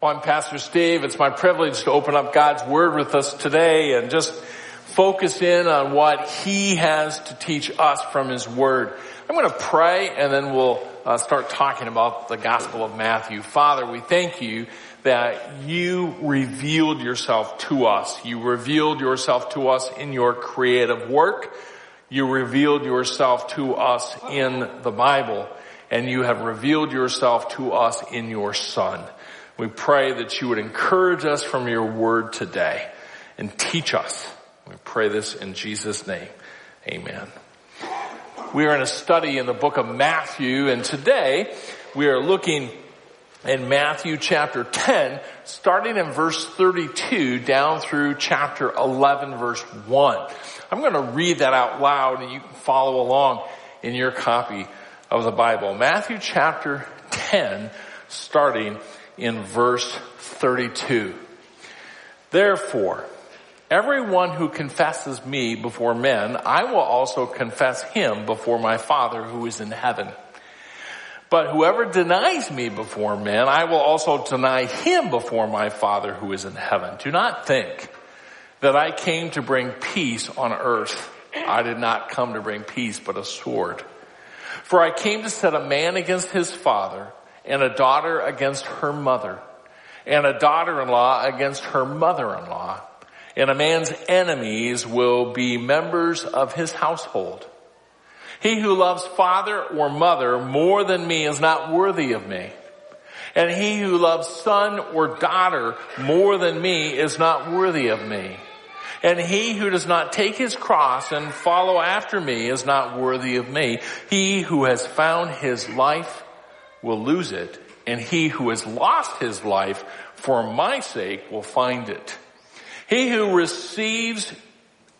Well, I'm Pastor Steve. It's my privilege to open up God's Word with us today and just focus in on what He has to teach us from His Word. I'm going to pray and then we'll uh, start talking about the Gospel of Matthew. Father, we thank you that you revealed yourself to us. You revealed yourself to us in your creative work. You revealed yourself to us in the Bible and you have revealed yourself to us in your Son. We pray that you would encourage us from your word today and teach us. We pray this in Jesus' name. Amen. We are in a study in the book of Matthew and today we are looking in Matthew chapter 10, starting in verse 32 down through chapter 11 verse 1. I'm going to read that out loud and you can follow along in your copy of the Bible. Matthew chapter 10, starting in verse 32. Therefore, everyone who confesses me before men, I will also confess him before my Father who is in heaven. But whoever denies me before men, I will also deny him before my Father who is in heaven. Do not think that I came to bring peace on earth. I did not come to bring peace, but a sword. For I came to set a man against his father and a daughter against her mother, and a daughter-in-law against her mother-in-law, and a man's enemies will be members of his household. He who loves father or mother more than me is not worthy of me. And he who loves son or daughter more than me is not worthy of me. And he who does not take his cross and follow after me is not worthy of me. He who has found his life will lose it, and he who has lost his life for my sake will find it. He who receives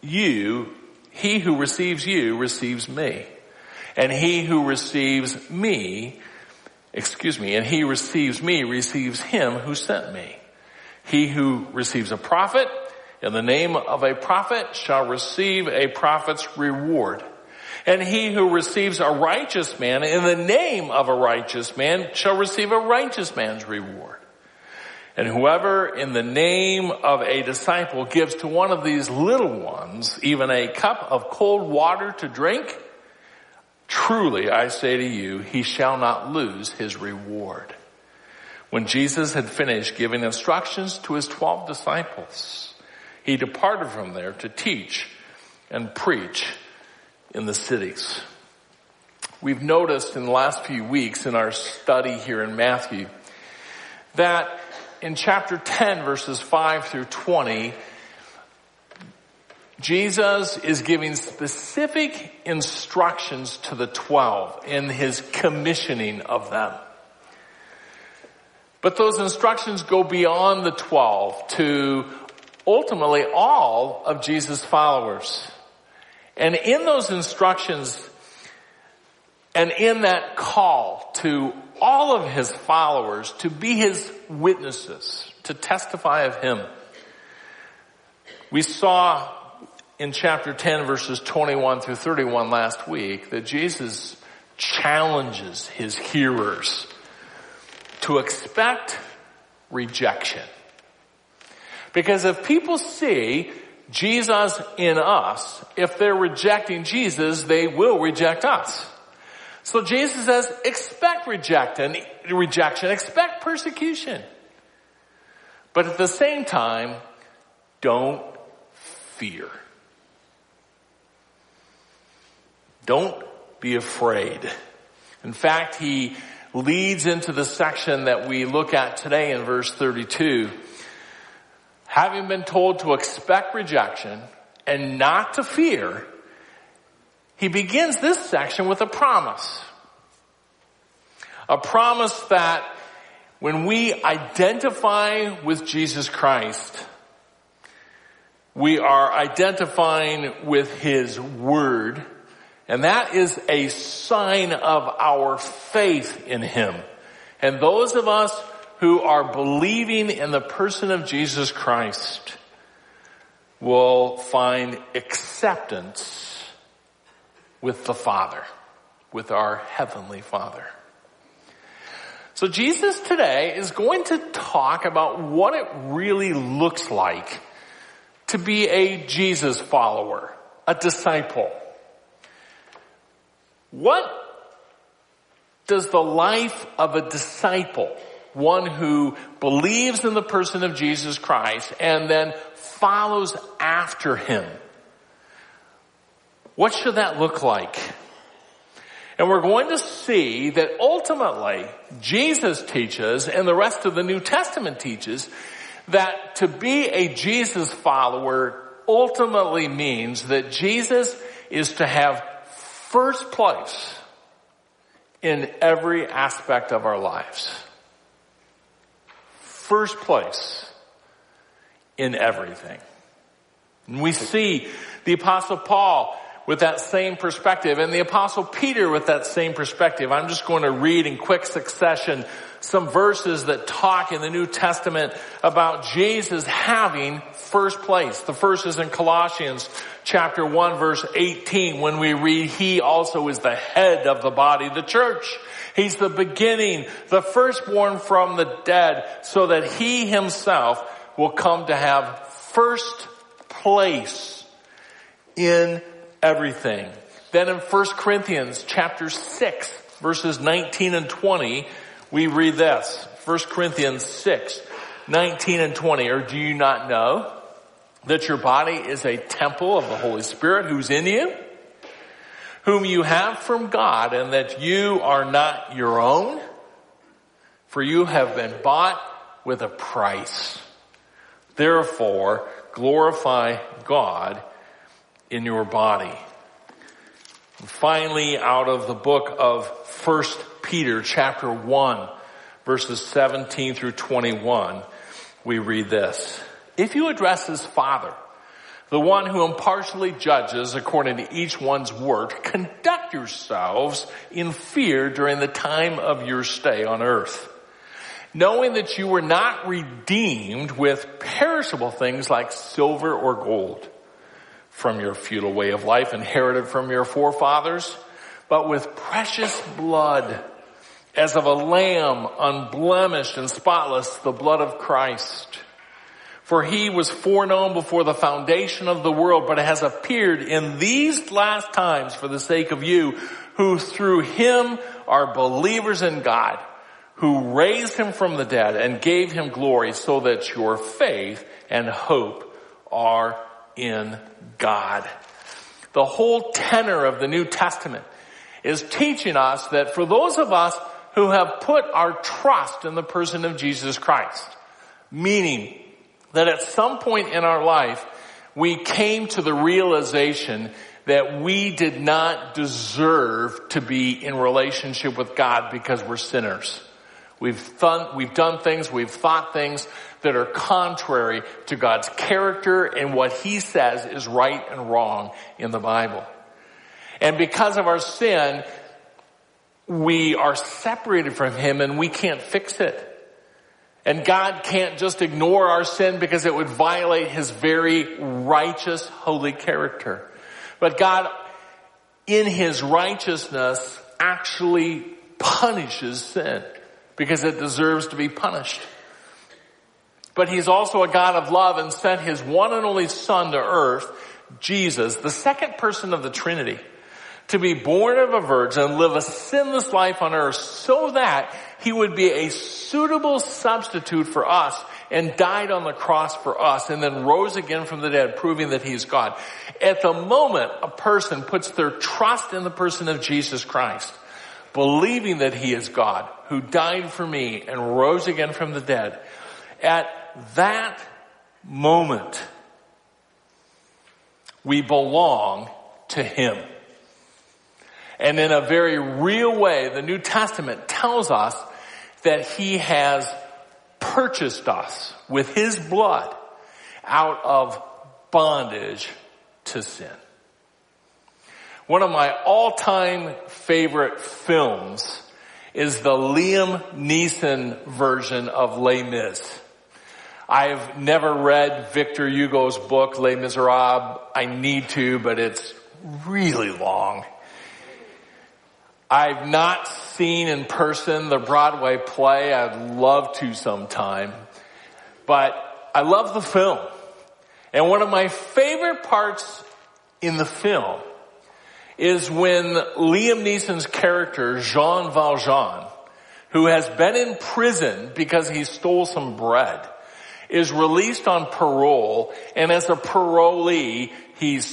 you, he who receives you receives me. And he who receives me, excuse me, and he receives me receives him who sent me. He who receives a prophet in the name of a prophet shall receive a prophet's reward. And he who receives a righteous man in the name of a righteous man shall receive a righteous man's reward. And whoever in the name of a disciple gives to one of these little ones even a cup of cold water to drink, truly I say to you, he shall not lose his reward. When Jesus had finished giving instructions to his twelve disciples, he departed from there to teach and preach in the cities. We've noticed in the last few weeks in our study here in Matthew that in chapter 10 verses 5 through 20, Jesus is giving specific instructions to the 12 in his commissioning of them. But those instructions go beyond the 12 to ultimately all of Jesus' followers. And in those instructions and in that call to all of his followers to be his witnesses, to testify of him, we saw in chapter 10 verses 21 through 31 last week that Jesus challenges his hearers to expect rejection. Because if people see Jesus in us, if they're rejecting Jesus, they will reject us. So Jesus says, expect rejection, rejection, expect persecution. But at the same time, don't fear. Don't be afraid. In fact, he leads into the section that we look at today in verse 32 having been told to expect rejection and not to fear, he begins this section with a promise. A promise that when we identify with Jesus Christ, we are identifying with His Word, and that is a sign of our faith in Him. And those of us who are believing in the person of Jesus Christ will find acceptance with the Father, with our Heavenly Father. So Jesus today is going to talk about what it really looks like to be a Jesus follower, a disciple. What does the life of a disciple, one who believes in the person of Jesus Christ and then follows after him, what should that look like? And we're going to see that ultimately Jesus teaches and the rest of the New Testament teaches that to be a Jesus follower ultimately means that Jesus is to have first place in every aspect of our lives. First place in everything. And we see the apostle Paul with that same perspective and the apostle Peter with that same perspective. I'm just going to read in quick succession some verses that talk in the New Testament about Jesus having first place. The first is in Colossians chapter 1 verse 18 when we read, He also is the head of the body, the church. He's the beginning, the firstborn from the dead so that He Himself will come to have first place in everything. Then in 1 Corinthians chapter 6 verses 19 and 20, we read this. 1 Corinthians 6, 19 and 20. Or do you not know that your body is a temple of the Holy Spirit who's in you? Whom you have from God and that you are not your own? For you have been bought with a price. Therefore, glorify God in your body. And finally, out of the book of First Peter chapter 1 verses 17 through 21, we read this. If you address as Father, the one who impartially judges according to each one's work, conduct yourselves in fear during the time of your stay on earth. Knowing that you were not redeemed with perishable things like silver or gold from your futile way of life inherited from your forefathers, but with precious blood as of a lamb unblemished and spotless, the blood of Christ. For he was foreknown before the foundation of the world, but has appeared in these last times for the sake of you, who through him are believers in God, who raised him from the dead and gave him glory so that your faith and hope are in God. The whole tenor of the New Testament is teaching us that for those of us who have put our trust in the person of Jesus Christ, meaning that at some point in our life, we came to the realization that we did not deserve to be in relationship with God because we're sinners. We've done, we've done things, we've thought things that are contrary to God's character and what He says is right and wrong in the Bible. And because of our sin, we are separated from Him and we can't fix it. And God can't just ignore our sin because it would violate His very righteous, holy character. But God, in His righteousness, actually punishes sin because it deserves to be punished. But he's also a God of love and sent his one and only son to earth, Jesus, the second person of the Trinity, to be born of a virgin and live a sinless life on earth so that he would be a suitable substitute for us and died on the cross for us and then rose again from the dead, proving that he's God. At the moment a person puts their trust in the person of Jesus Christ, believing that he is God, who died for me and rose again from the dead, at that moment, we belong to him. And in a very real way, the New Testament tells us that he has purchased us with his blood out of bondage to sin. One of my all-time favorite films is the Liam Neeson version of Les Mis. I've never read Victor Hugo's book, Les Miserables. I need to, but it's really long. I've not seen in person the Broadway play. I'd love to sometime. But I love the film. And one of my favorite parts in the film is when Liam Neeson's character, Jean Valjean, who has been in prison because he stole some bread, is released on parole, and as a parolee, he's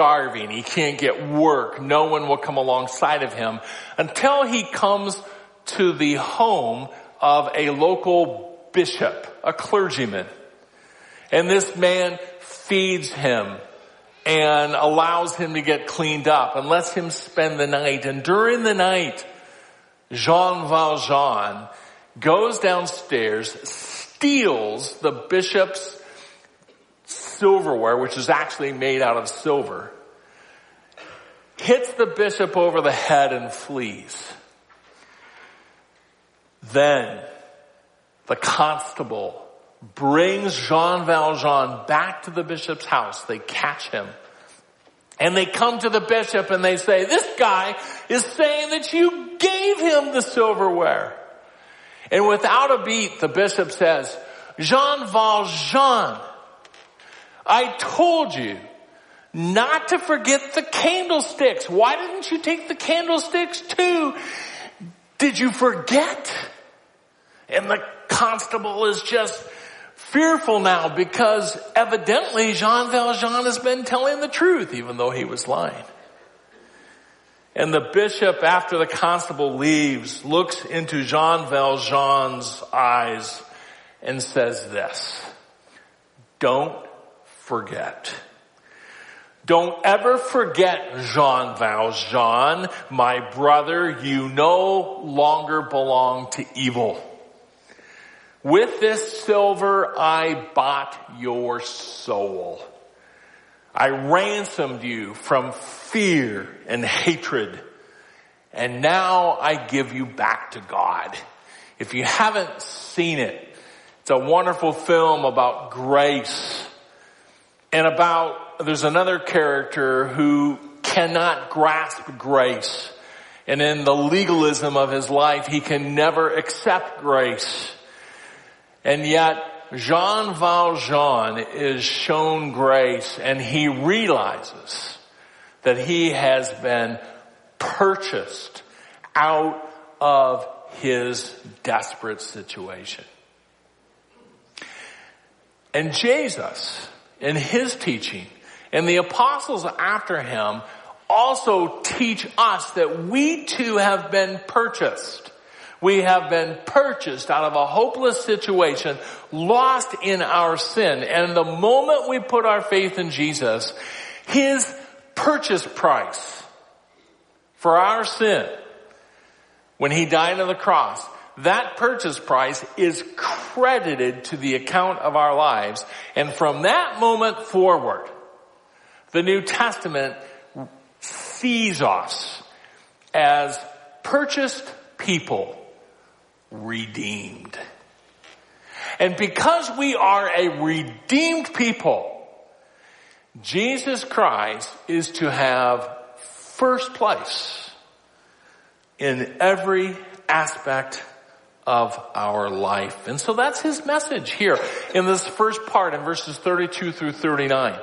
starving. He can't get work. No one will come alongside of him until he comes to the home of a local bishop, a clergyman. And this man feeds him and allows him to get cleaned up and lets him spend the night. And during the night, Jean Valjean goes downstairs, steals the bishop's silverware, which is actually made out of silver, hits the bishop over the head and flees. Then the constable brings Jean Valjean back to the bishop's house. They catch him. And they come to the bishop and they say, this guy is saying that you gave him the silverware. And without a beat, the bishop says, Jean Valjean, I told you not to forget the candlesticks. Why didn't you take the candlesticks too? Did you forget? And the constable is just fearful now because evidently Jean Valjean has been telling the truth even though he was lying. And the bishop, after the constable leaves, looks into Jean Valjean's eyes and says this, don't forget. Don't ever forget, Jean Valjean, my brother, you no longer belong to evil. With this silver I bought your soul. I ransomed you from fear and hatred. And now I give you back to God. If you haven't seen it, it's a wonderful film about grace and about, there's another character who cannot grasp grace. And in the legalism of his life, he can never accept grace. And yet, Jean Valjean is shown grace and he realizes that he has been purchased out of his desperate situation. And Jesus, in his teaching, and the apostles after him also teach us that we too have been purchased. We have been purchased out of a hopeless situation, lost in our sin. And the moment we put our faith in Jesus, His purchase price for our sin, when He died on the cross, that purchase price is credited to the account of our lives. And from that moment forward, the New Testament sees us as purchased people redeemed. And because we are a redeemed people, Jesus Christ is to have first place in every aspect of our life. And so that's his message here in this first part in verses 32 through 39.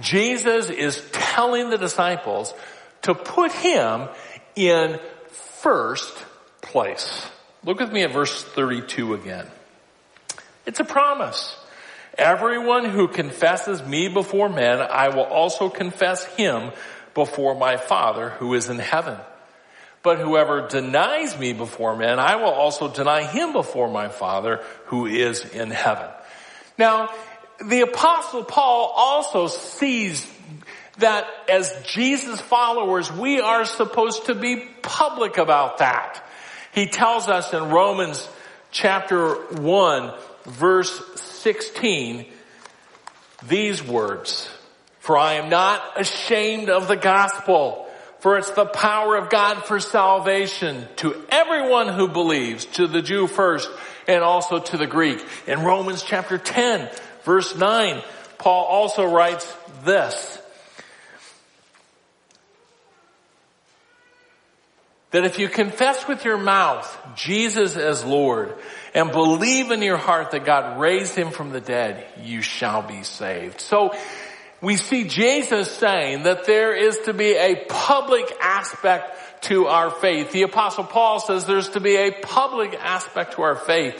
Jesus is telling the disciples to put him in first place. Look with me at verse 32 again. It's a promise. Everyone who confesses me before men, I will also confess him before my Father who is in heaven. But whoever denies me before men, I will also deny him before my Father who is in heaven. Now, the apostle Paul also sees that as Jesus followers, we are supposed to be public about that. He tells us in Romans chapter 1 verse 16 these words, for I am not ashamed of the gospel, for it's the power of God for salvation to everyone who believes, to the Jew first and also to the Greek. In Romans chapter 10 verse 9, Paul also writes this, that if you confess with your mouth Jesus as Lord and believe in your heart that God raised him from the dead, you shall be saved. So we see Jesus saying that there is to be a public aspect to our faith. The apostle Paul says there's to be a public aspect to our faith.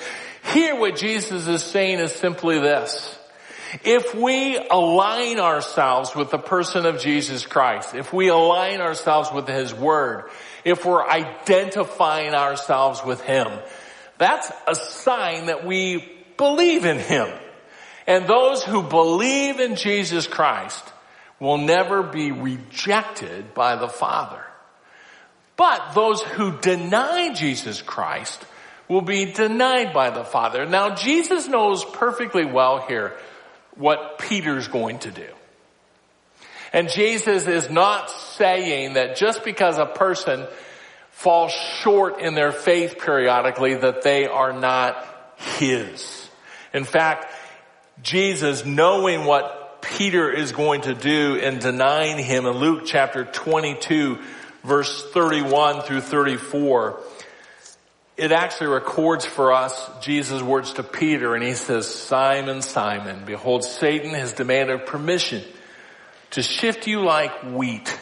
Here what Jesus is saying is simply this. If we align ourselves with the person of Jesus Christ, if we align ourselves with His Word, if we're identifying ourselves with Him, that's a sign that we believe in Him. And those who believe in Jesus Christ will never be rejected by the Father. But those who deny Jesus Christ will be denied by the Father. Now Jesus knows perfectly well here what Peter's going to do. And Jesus is not saying that just because a person falls short in their faith periodically that they are not his. In fact, Jesus, knowing what Peter is going to do in denying him in Luke chapter 22 verse 31 through 34, it actually records for us Jesus' words to Peter and he says, Simon, Simon, behold Satan has demanded permission to shift you like wheat,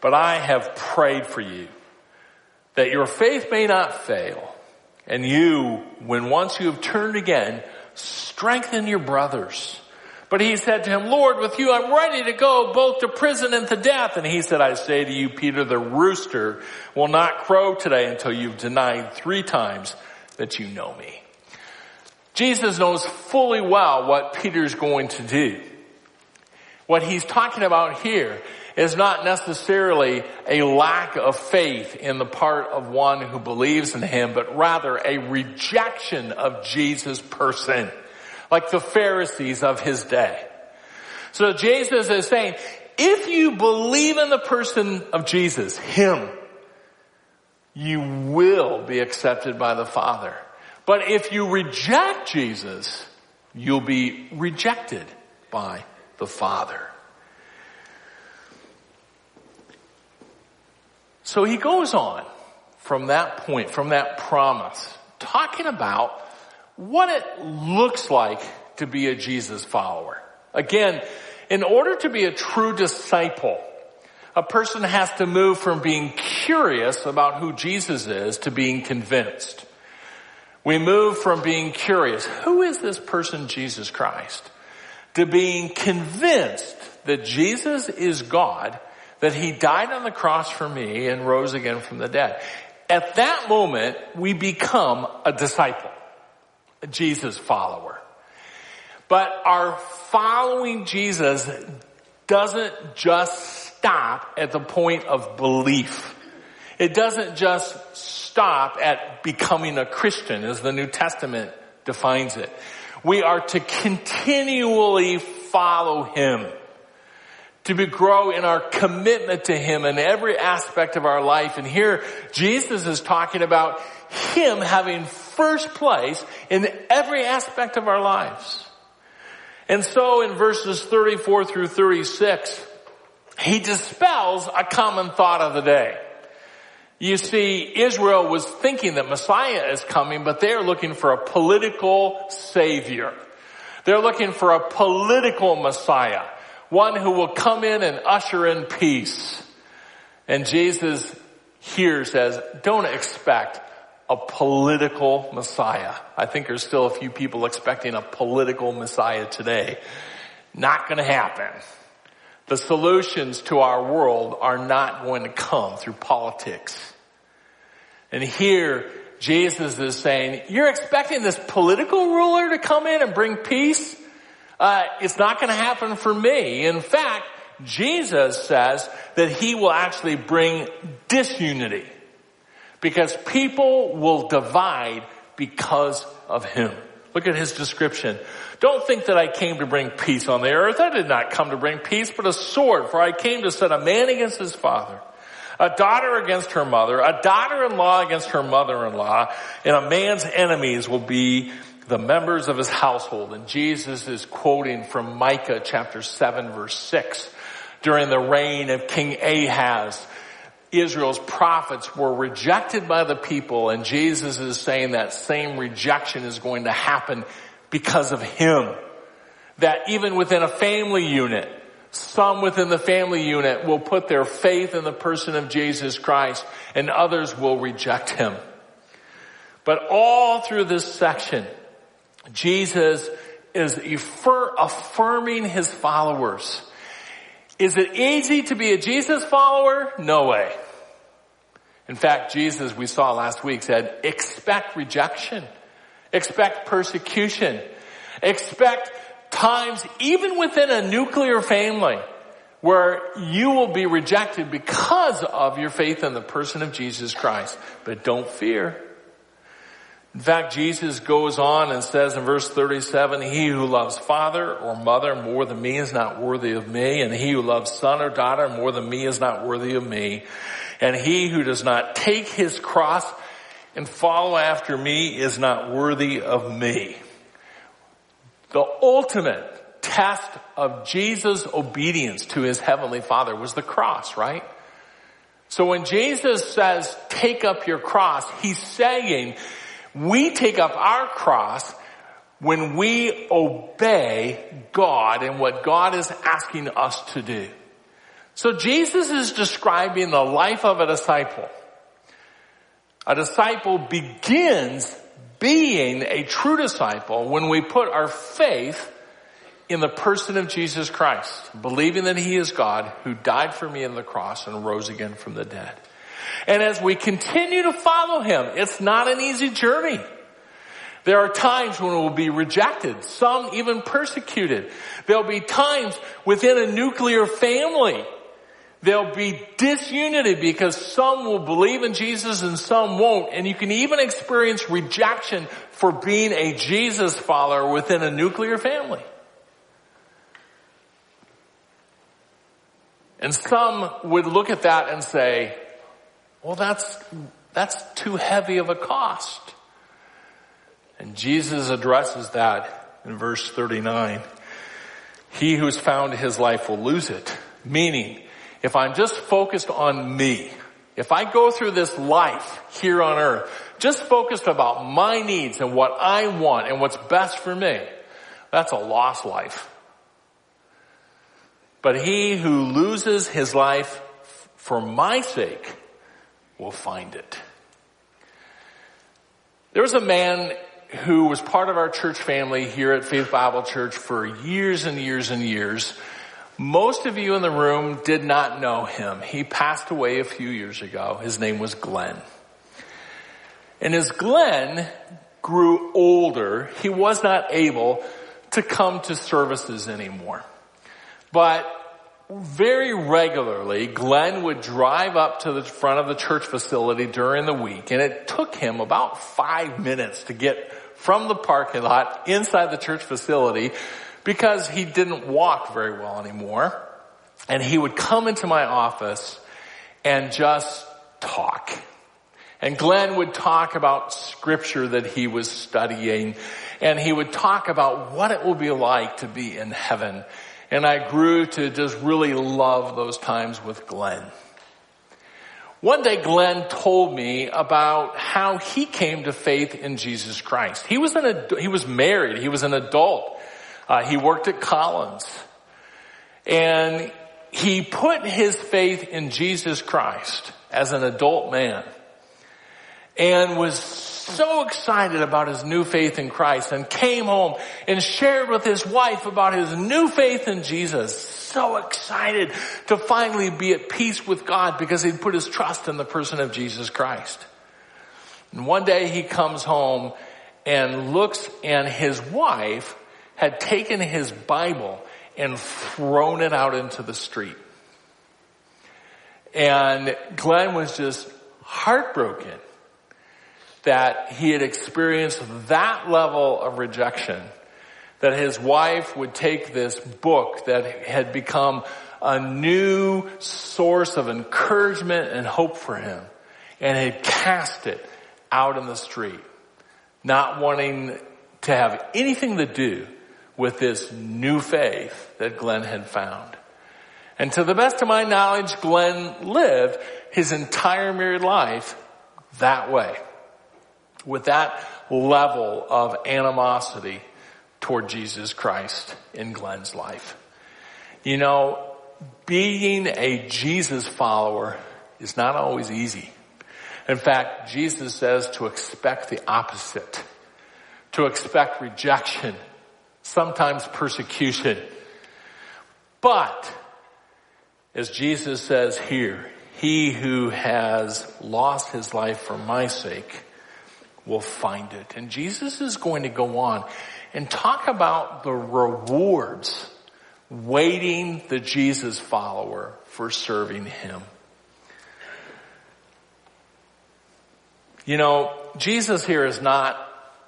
but I have prayed for you that your faith may not fail and you, when once you have turned again, strengthen your brothers. But he said to him, Lord, with you I'm ready to go both to prison and to death. And he said, I say to you, Peter, the rooster will not crow today until you've denied three times that you know me. Jesus knows fully well what Peter's going to do. What he's talking about here is not necessarily a lack of faith in the part of one who believes in him, but rather a rejection of Jesus' person, like the Pharisees of his day. So Jesus is saying, if you believe in the person of Jesus, him, you will be accepted by the Father. But if you reject Jesus, you'll be rejected by the Father. So he goes on from that point, from that promise, talking about what it looks like to be a Jesus follower. Again, in order to be a true disciple, a person has to move from being curious about who Jesus is to being convinced. We move from being curious, who is this person Jesus Christ? To being convinced that Jesus is God that he died on the cross for me and rose again from the dead. At that moment, we become a disciple, a Jesus follower. But our following Jesus doesn't just stop at the point of belief. It doesn't just stop at becoming a Christian as the New Testament defines it. We are to continually follow Him to be grow in our commitment to Him in every aspect of our life. And here Jesus is talking about Him having first place in every aspect of our lives. And so in verses 34 through 36, He dispels a common thought of the day. You see, Israel was thinking that Messiah is coming, but they're looking for a political savior. They're looking for a political Messiah one who will come in and usher in peace. And Jesus here says, don't expect a political Messiah. I think there's still a few people expecting a political Messiah today. Not gonna happen. The solutions to our world are not going to come through politics. And here, Jesus is saying, you're expecting this political ruler to come in and bring peace? Uh, it's not going to happen for me. In fact, Jesus says that he will actually bring disunity because people will divide because of him. Look at his description. Don't think that I came to bring peace on the earth. I did not come to bring peace, but a sword, for I came to set a man against his father, a daughter against her mother, a daughter-in-law against her mother-in-law, and a man's enemies will be the members of his household. And Jesus is quoting from Micah chapter 7 verse 6 during the reign of King Ahaz. Israel's prophets were rejected by the people and Jesus is saying that same rejection is going to happen because of him. That even within a family unit, some within the family unit will put their faith in the person of Jesus Christ and others will reject him. But all through this section, Jesus is affirming his followers. Is it easy to be a Jesus follower? No way. In fact, Jesus, we saw last week, said, expect rejection. Expect persecution. Expect times, even within a nuclear family, where you will be rejected because of your faith in the person of Jesus Christ. But don't fear. In fact, Jesus goes on and says in verse 37, he who loves father or mother more than me is not worthy of me, and he who loves son or daughter more than me is not worthy of me. And he who does not take his cross and follow after me is not worthy of me. The ultimate test of Jesus' obedience to his heavenly father was the cross, right? So when Jesus says, take up your cross, he's saying, we take up our cross when we obey God and what God is asking us to do. So Jesus is describing the life of a disciple. A disciple begins being a true disciple when we put our faith in the person of Jesus Christ, believing that He is God who died for me on the cross and rose again from the dead. And as we continue to follow Him, it's not an easy journey. There are times when we'll be rejected, some even persecuted. There'll be times within a nuclear family. There'll be disunity because some will believe in Jesus and some won't. And you can even experience rejection for being a Jesus follower within a nuclear family. And some would look at that and say, well, that's, that's too heavy of a cost. And Jesus addresses that in verse 39. He who's found his life will lose it. Meaning, if I'm just focused on me, if I go through this life here on earth, just focused about my needs and what I want and what's best for me, that's a lost life. But he who loses his life for my sake will find it. There was a man who was part of our church family here at Faith Bible Church for years and years and years. Most of you in the room did not know him. He passed away a few years ago. His name was Glenn. And as Glenn grew older, he was not able to come to services anymore. But very regularly, Glenn would drive up to the front of the church facility during the week, and it took him about five minutes to get from the parking lot inside the church facility because he didn't walk very well anymore. And he would come into my office and just talk. And Glenn would talk about scripture that he was studying and he would talk about what it will be like to be in heaven and I grew to just really love those times with Glenn. One day Glenn told me about how he came to faith in Jesus Christ. He was an, he was married. He was an adult. Uh, he worked at Collins. And he put his faith in Jesus Christ as an adult man and was so excited about his new faith in Christ and came home and shared with his wife about his new faith in Jesus. So excited to finally be at peace with God because he'd put his trust in the person of Jesus Christ. And one day he comes home and looks and his wife had taken his Bible and thrown it out into the street. And Glenn was just heartbroken that he had experienced that level of rejection, that his wife would take this book that had become a new source of encouragement and hope for him and had cast it out in the street, not wanting to have anything to do with this new faith that Glenn had found. And to the best of my knowledge, Glenn lived his entire married life that way. With that level of animosity toward Jesus Christ in Glenn's life. You know, being a Jesus follower is not always easy. In fact, Jesus says to expect the opposite. To expect rejection, sometimes persecution. But, as Jesus says here, he who has lost his life for my sake will find it. And Jesus is going to go on and talk about the rewards waiting the Jesus follower for serving him. You know, Jesus here is not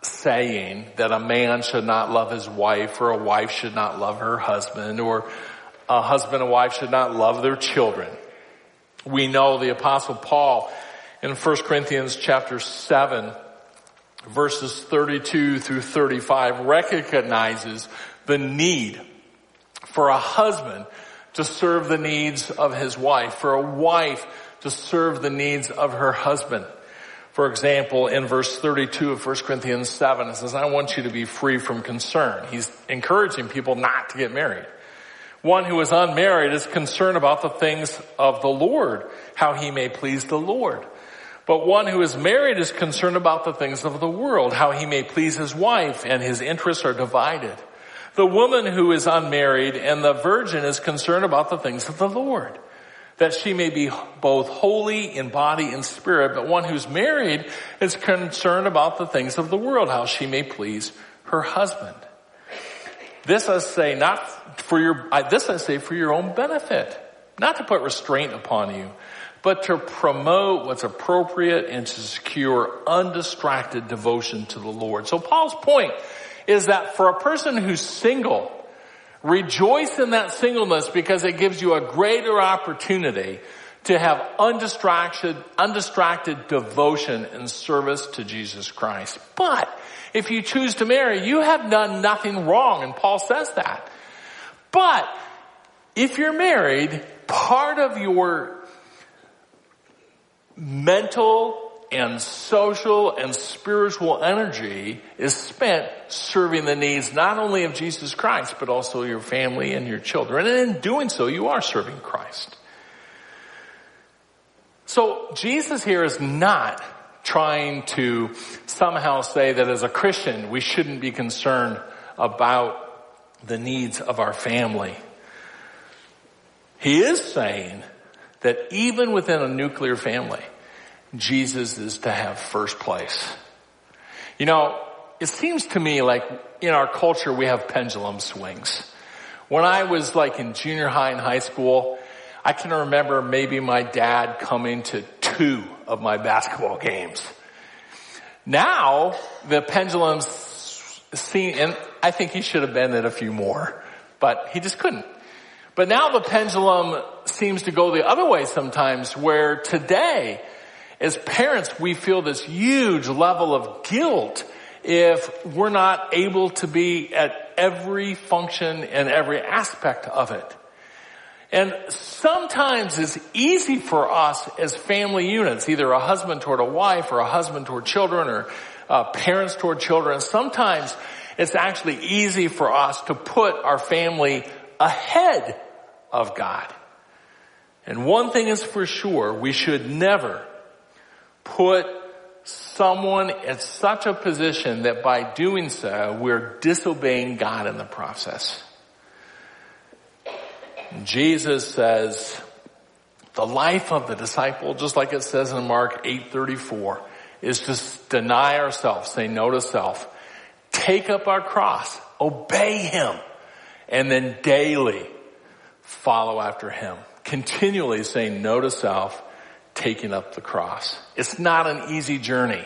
saying that a man should not love his wife or a wife should not love her husband or a husband and wife should not love their children. We know the apostle Paul in 1 Corinthians chapter 7 verses 32 through 35 recognizes the need for a husband to serve the needs of his wife, for a wife to serve the needs of her husband. For example, in verse 32 of 1 Corinthians 7, it says, I want you to be free from concern. He's encouraging people not to get married. One who is unmarried is concerned about the things of the Lord, how he may please the Lord. But one who is married is concerned about the things of the world, how he may please his wife, and his interests are divided. The woman who is unmarried and the virgin is concerned about the things of the Lord that she may be both holy in body and spirit, but one who's married is concerned about the things of the world, how she may please her husband. This I say not for your, this I say for your own benefit, not to put restraint upon you, but to promote what's appropriate and to secure undistracted devotion to the Lord. So Paul's point is that for a person who's single, Rejoice in that singleness because it gives you a greater opportunity to have undistracted, undistracted devotion and service to Jesus Christ. But if you choose to marry, you have done nothing wrong, and Paul says that. But if you're married, part of your mental and social and spiritual energy is spent serving the needs not only of Jesus Christ, but also your family and your children. And in doing so, you are serving Christ. So Jesus here is not trying to somehow say that as a Christian, we shouldn't be concerned about the needs of our family. He is saying that even within a nuclear family, Jesus is to have first place. You know, it seems to me like in our culture we have pendulum swings. When I was like in junior high and high school, I can remember maybe my dad coming to two of my basketball games. Now the pendulum's seen, and I think he should have been at a few more, but he just couldn't. But now the pendulum seems to go the other way sometimes where today as parents, we feel this huge level of guilt if we're not able to be at every function and every aspect of it. And sometimes it's easy for us as family units, either a husband toward a wife or a husband toward children or uh, parents toward children. Sometimes it's actually easy for us to put our family ahead of God. And one thing is for sure, we should never put someone in such a position that by doing so, we're disobeying God in the process. Jesus says, the life of the disciple, just like it says in Mark 8:34, is to deny ourselves, say no to self, take up our cross, obey him, and then daily follow after him. Continually saying no to self taking up the cross. It's not an easy journey.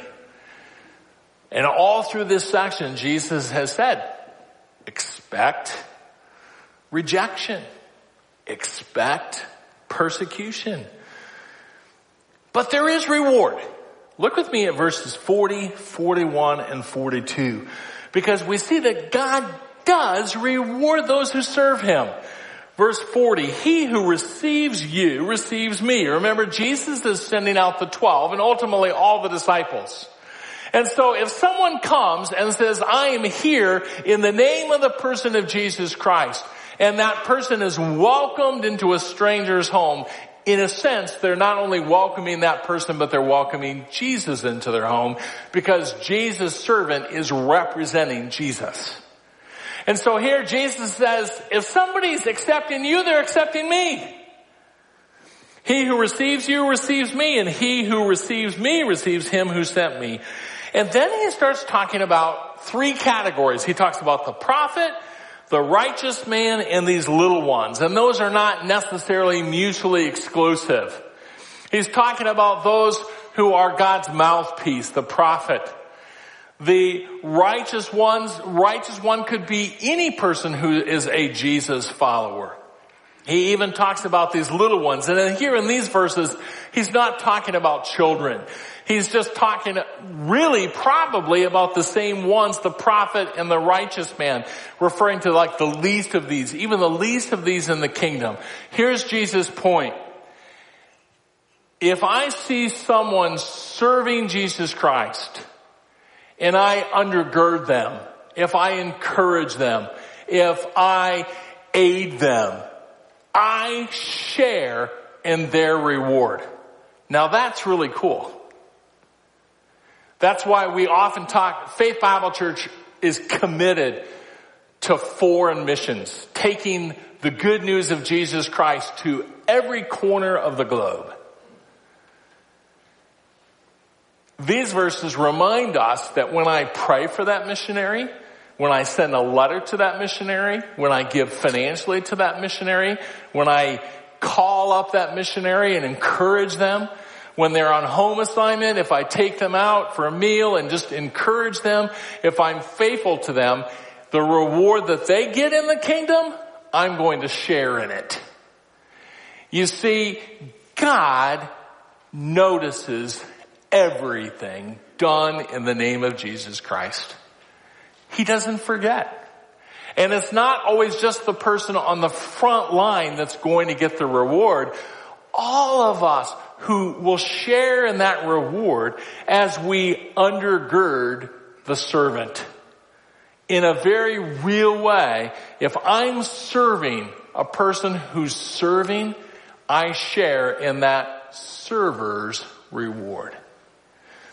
And all through this section, Jesus has said, expect rejection. Expect persecution. But there is reward. Look with me at verses 40, 41, and 42. Because we see that God does reward those who serve Him. Verse 40, he who receives you receives me. Remember, Jesus is sending out the 12 and ultimately all the disciples. And so if someone comes and says, I am here in the name of the person of Jesus Christ, and that person is welcomed into a stranger's home, in a sense, they're not only welcoming that person, but they're welcoming Jesus into their home because Jesus' servant is representing Jesus. And so here Jesus says, if somebody's accepting you, they're accepting me. He who receives you receives me, and he who receives me receives him who sent me. And then he starts talking about three categories. He talks about the prophet, the righteous man, and these little ones. And those are not necessarily mutually exclusive. He's talking about those who are God's mouthpiece, the prophet. The righteous ones, righteous one could be any person who is a Jesus follower. He even talks about these little ones. And here in these verses, he's not talking about children. He's just talking really probably about the same ones, the prophet and the righteous man, referring to like the least of these, even the least of these in the kingdom. Here's Jesus' point. If I see someone serving Jesus Christ, and I undergird them, if I encourage them, if I aid them, I share in their reward. Now that's really cool. That's why we often talk, Faith Bible Church is committed to foreign missions, taking the good news of Jesus Christ to every corner of the globe. These verses remind us that when I pray for that missionary, when I send a letter to that missionary, when I give financially to that missionary, when I call up that missionary and encourage them, when they're on home assignment, if I take them out for a meal and just encourage them, if I'm faithful to them, the reward that they get in the kingdom, I'm going to share in it. You see, God notices everything done in the name of Jesus Christ. He doesn't forget. And it's not always just the person on the front line that's going to get the reward. All of us who will share in that reward as we undergird the servant. In a very real way, if I'm serving a person who's serving, I share in that server's reward.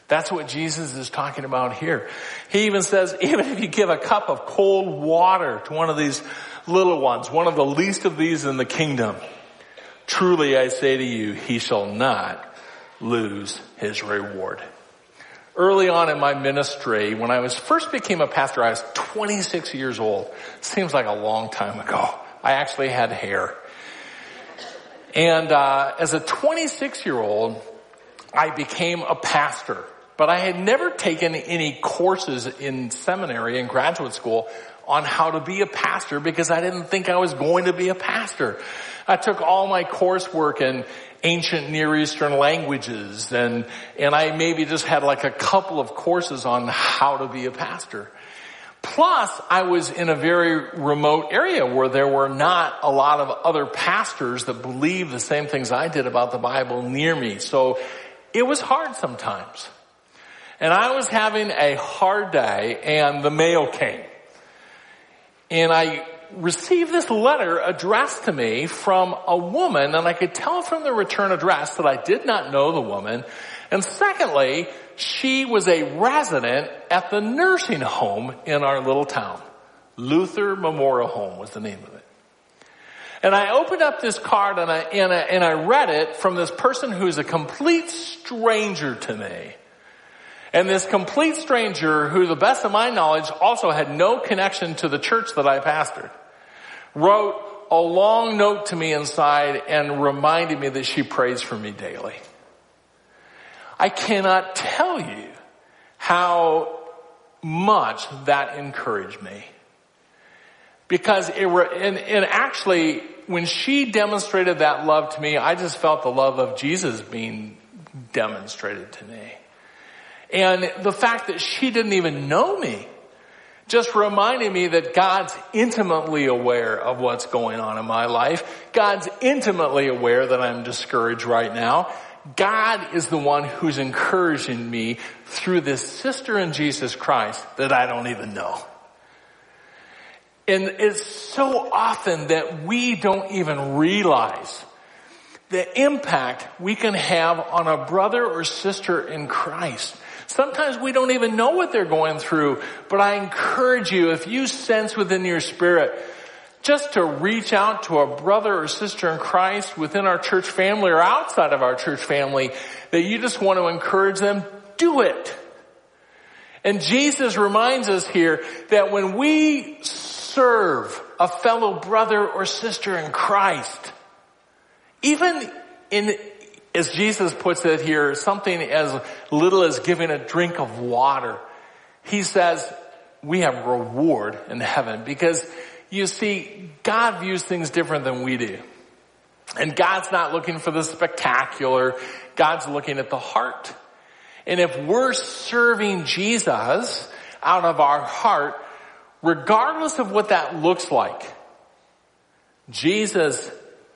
That's what Jesus is talking about here. He even says, even if you give a cup of cold water to one of these little ones, one of the least of these in the kingdom, truly I say to you, he shall not lose his reward. Early on in my ministry, when I was first became a pastor, I was 26 years old. Seems like a long time ago. I actually had hair. And uh, as a 26 year old, I became a pastor but I had never taken any courses in seminary and graduate school on how to be a pastor because I didn't think I was going to be a pastor. I took all my coursework in ancient Near Eastern languages and, and I maybe just had like a couple of courses on how to be a pastor. Plus, I was in a very remote area where there were not a lot of other pastors that believed the same things I did about the Bible near me. So it was hard sometimes. And I was having a hard day and the mail came. And I received this letter addressed to me from a woman and I could tell from the return address that I did not know the woman. And secondly, she was a resident at the nursing home in our little town. Luther Memorial Home was the name of it. And I opened up this card and I, and I, and I read it from this person who's a complete stranger to me. And this complete stranger, who to the best of my knowledge also had no connection to the church that I pastored, wrote a long note to me inside and reminded me that she prays for me daily. I cannot tell you how much that encouraged me. Because it were, and, and actually, when she demonstrated that love to me, I just felt the love of Jesus being demonstrated to me. And the fact that she didn't even know me just reminding me that God's intimately aware of what's going on in my life. God's intimately aware that I'm discouraged right now. God is the one who's encouraging me through this sister in Jesus Christ that I don't even know. And it's so often that we don't even realize the impact we can have on a brother or sister in Christ. Sometimes we don't even know what they're going through, but I encourage you, if you sense within your spirit, just to reach out to a brother or sister in Christ within our church family or outside of our church family, that you just want to encourage them, do it. And Jesus reminds us here that when we serve a fellow brother or sister in Christ, even in, as Jesus puts it here, something as little as giving a drink of water, he says we have reward in heaven because you see, God views things different than we do. And God's not looking for the spectacular. God's looking at the heart. And if we're serving Jesus out of our heart, regardless of what that looks like, Jesus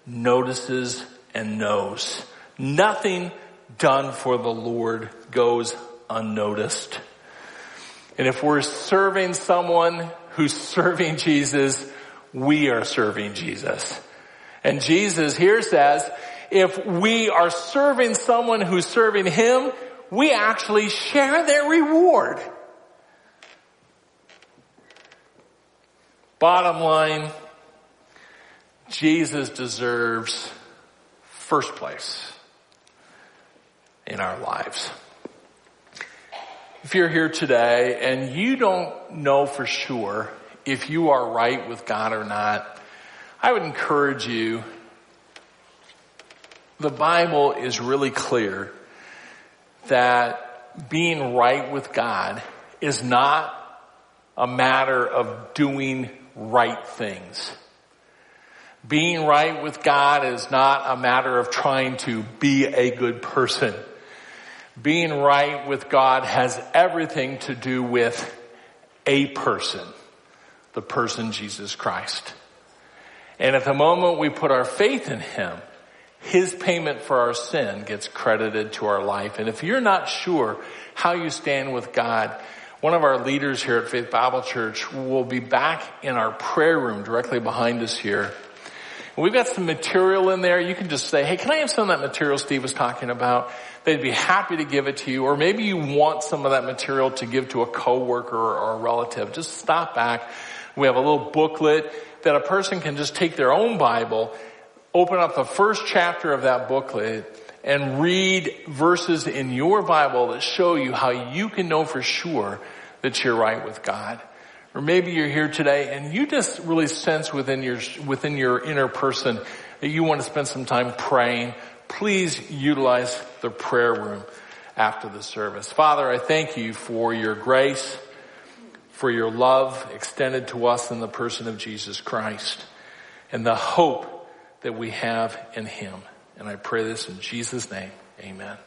notices and knows. Nothing done for the Lord goes unnoticed. And if we're serving someone who's serving Jesus, we are serving Jesus. And Jesus here says, if we are serving someone who's serving Him, we actually share their reward. Bottom line, Jesus deserves first place in our lives. If you're here today and you don't know for sure if you are right with God or not, I would encourage you. The Bible is really clear that being right with God is not a matter of doing right things. Being right with God is not a matter of trying to be a good person. Being right with God has everything to do with a person, the person Jesus Christ. And at the moment we put our faith in Him, His payment for our sin gets credited to our life. And if you're not sure how you stand with God, one of our leaders here at Faith Bible Church will be back in our prayer room directly behind us here We've got some material in there. You can just say, hey, can I have some of that material Steve was talking about? They'd be happy to give it to you. Or maybe you want some of that material to give to a coworker or a relative. Just stop back. We have a little booklet that a person can just take their own Bible, open up the first chapter of that booklet, and read verses in your Bible that show you how you can know for sure that you're right with God. Or maybe you're here today and you just really sense within your, within your inner person that you want to spend some time praying. Please utilize the prayer room after the service. Father, I thank you for your grace, for your love extended to us in the person of Jesus Christ and the hope that we have in him. And I pray this in Jesus name. Amen.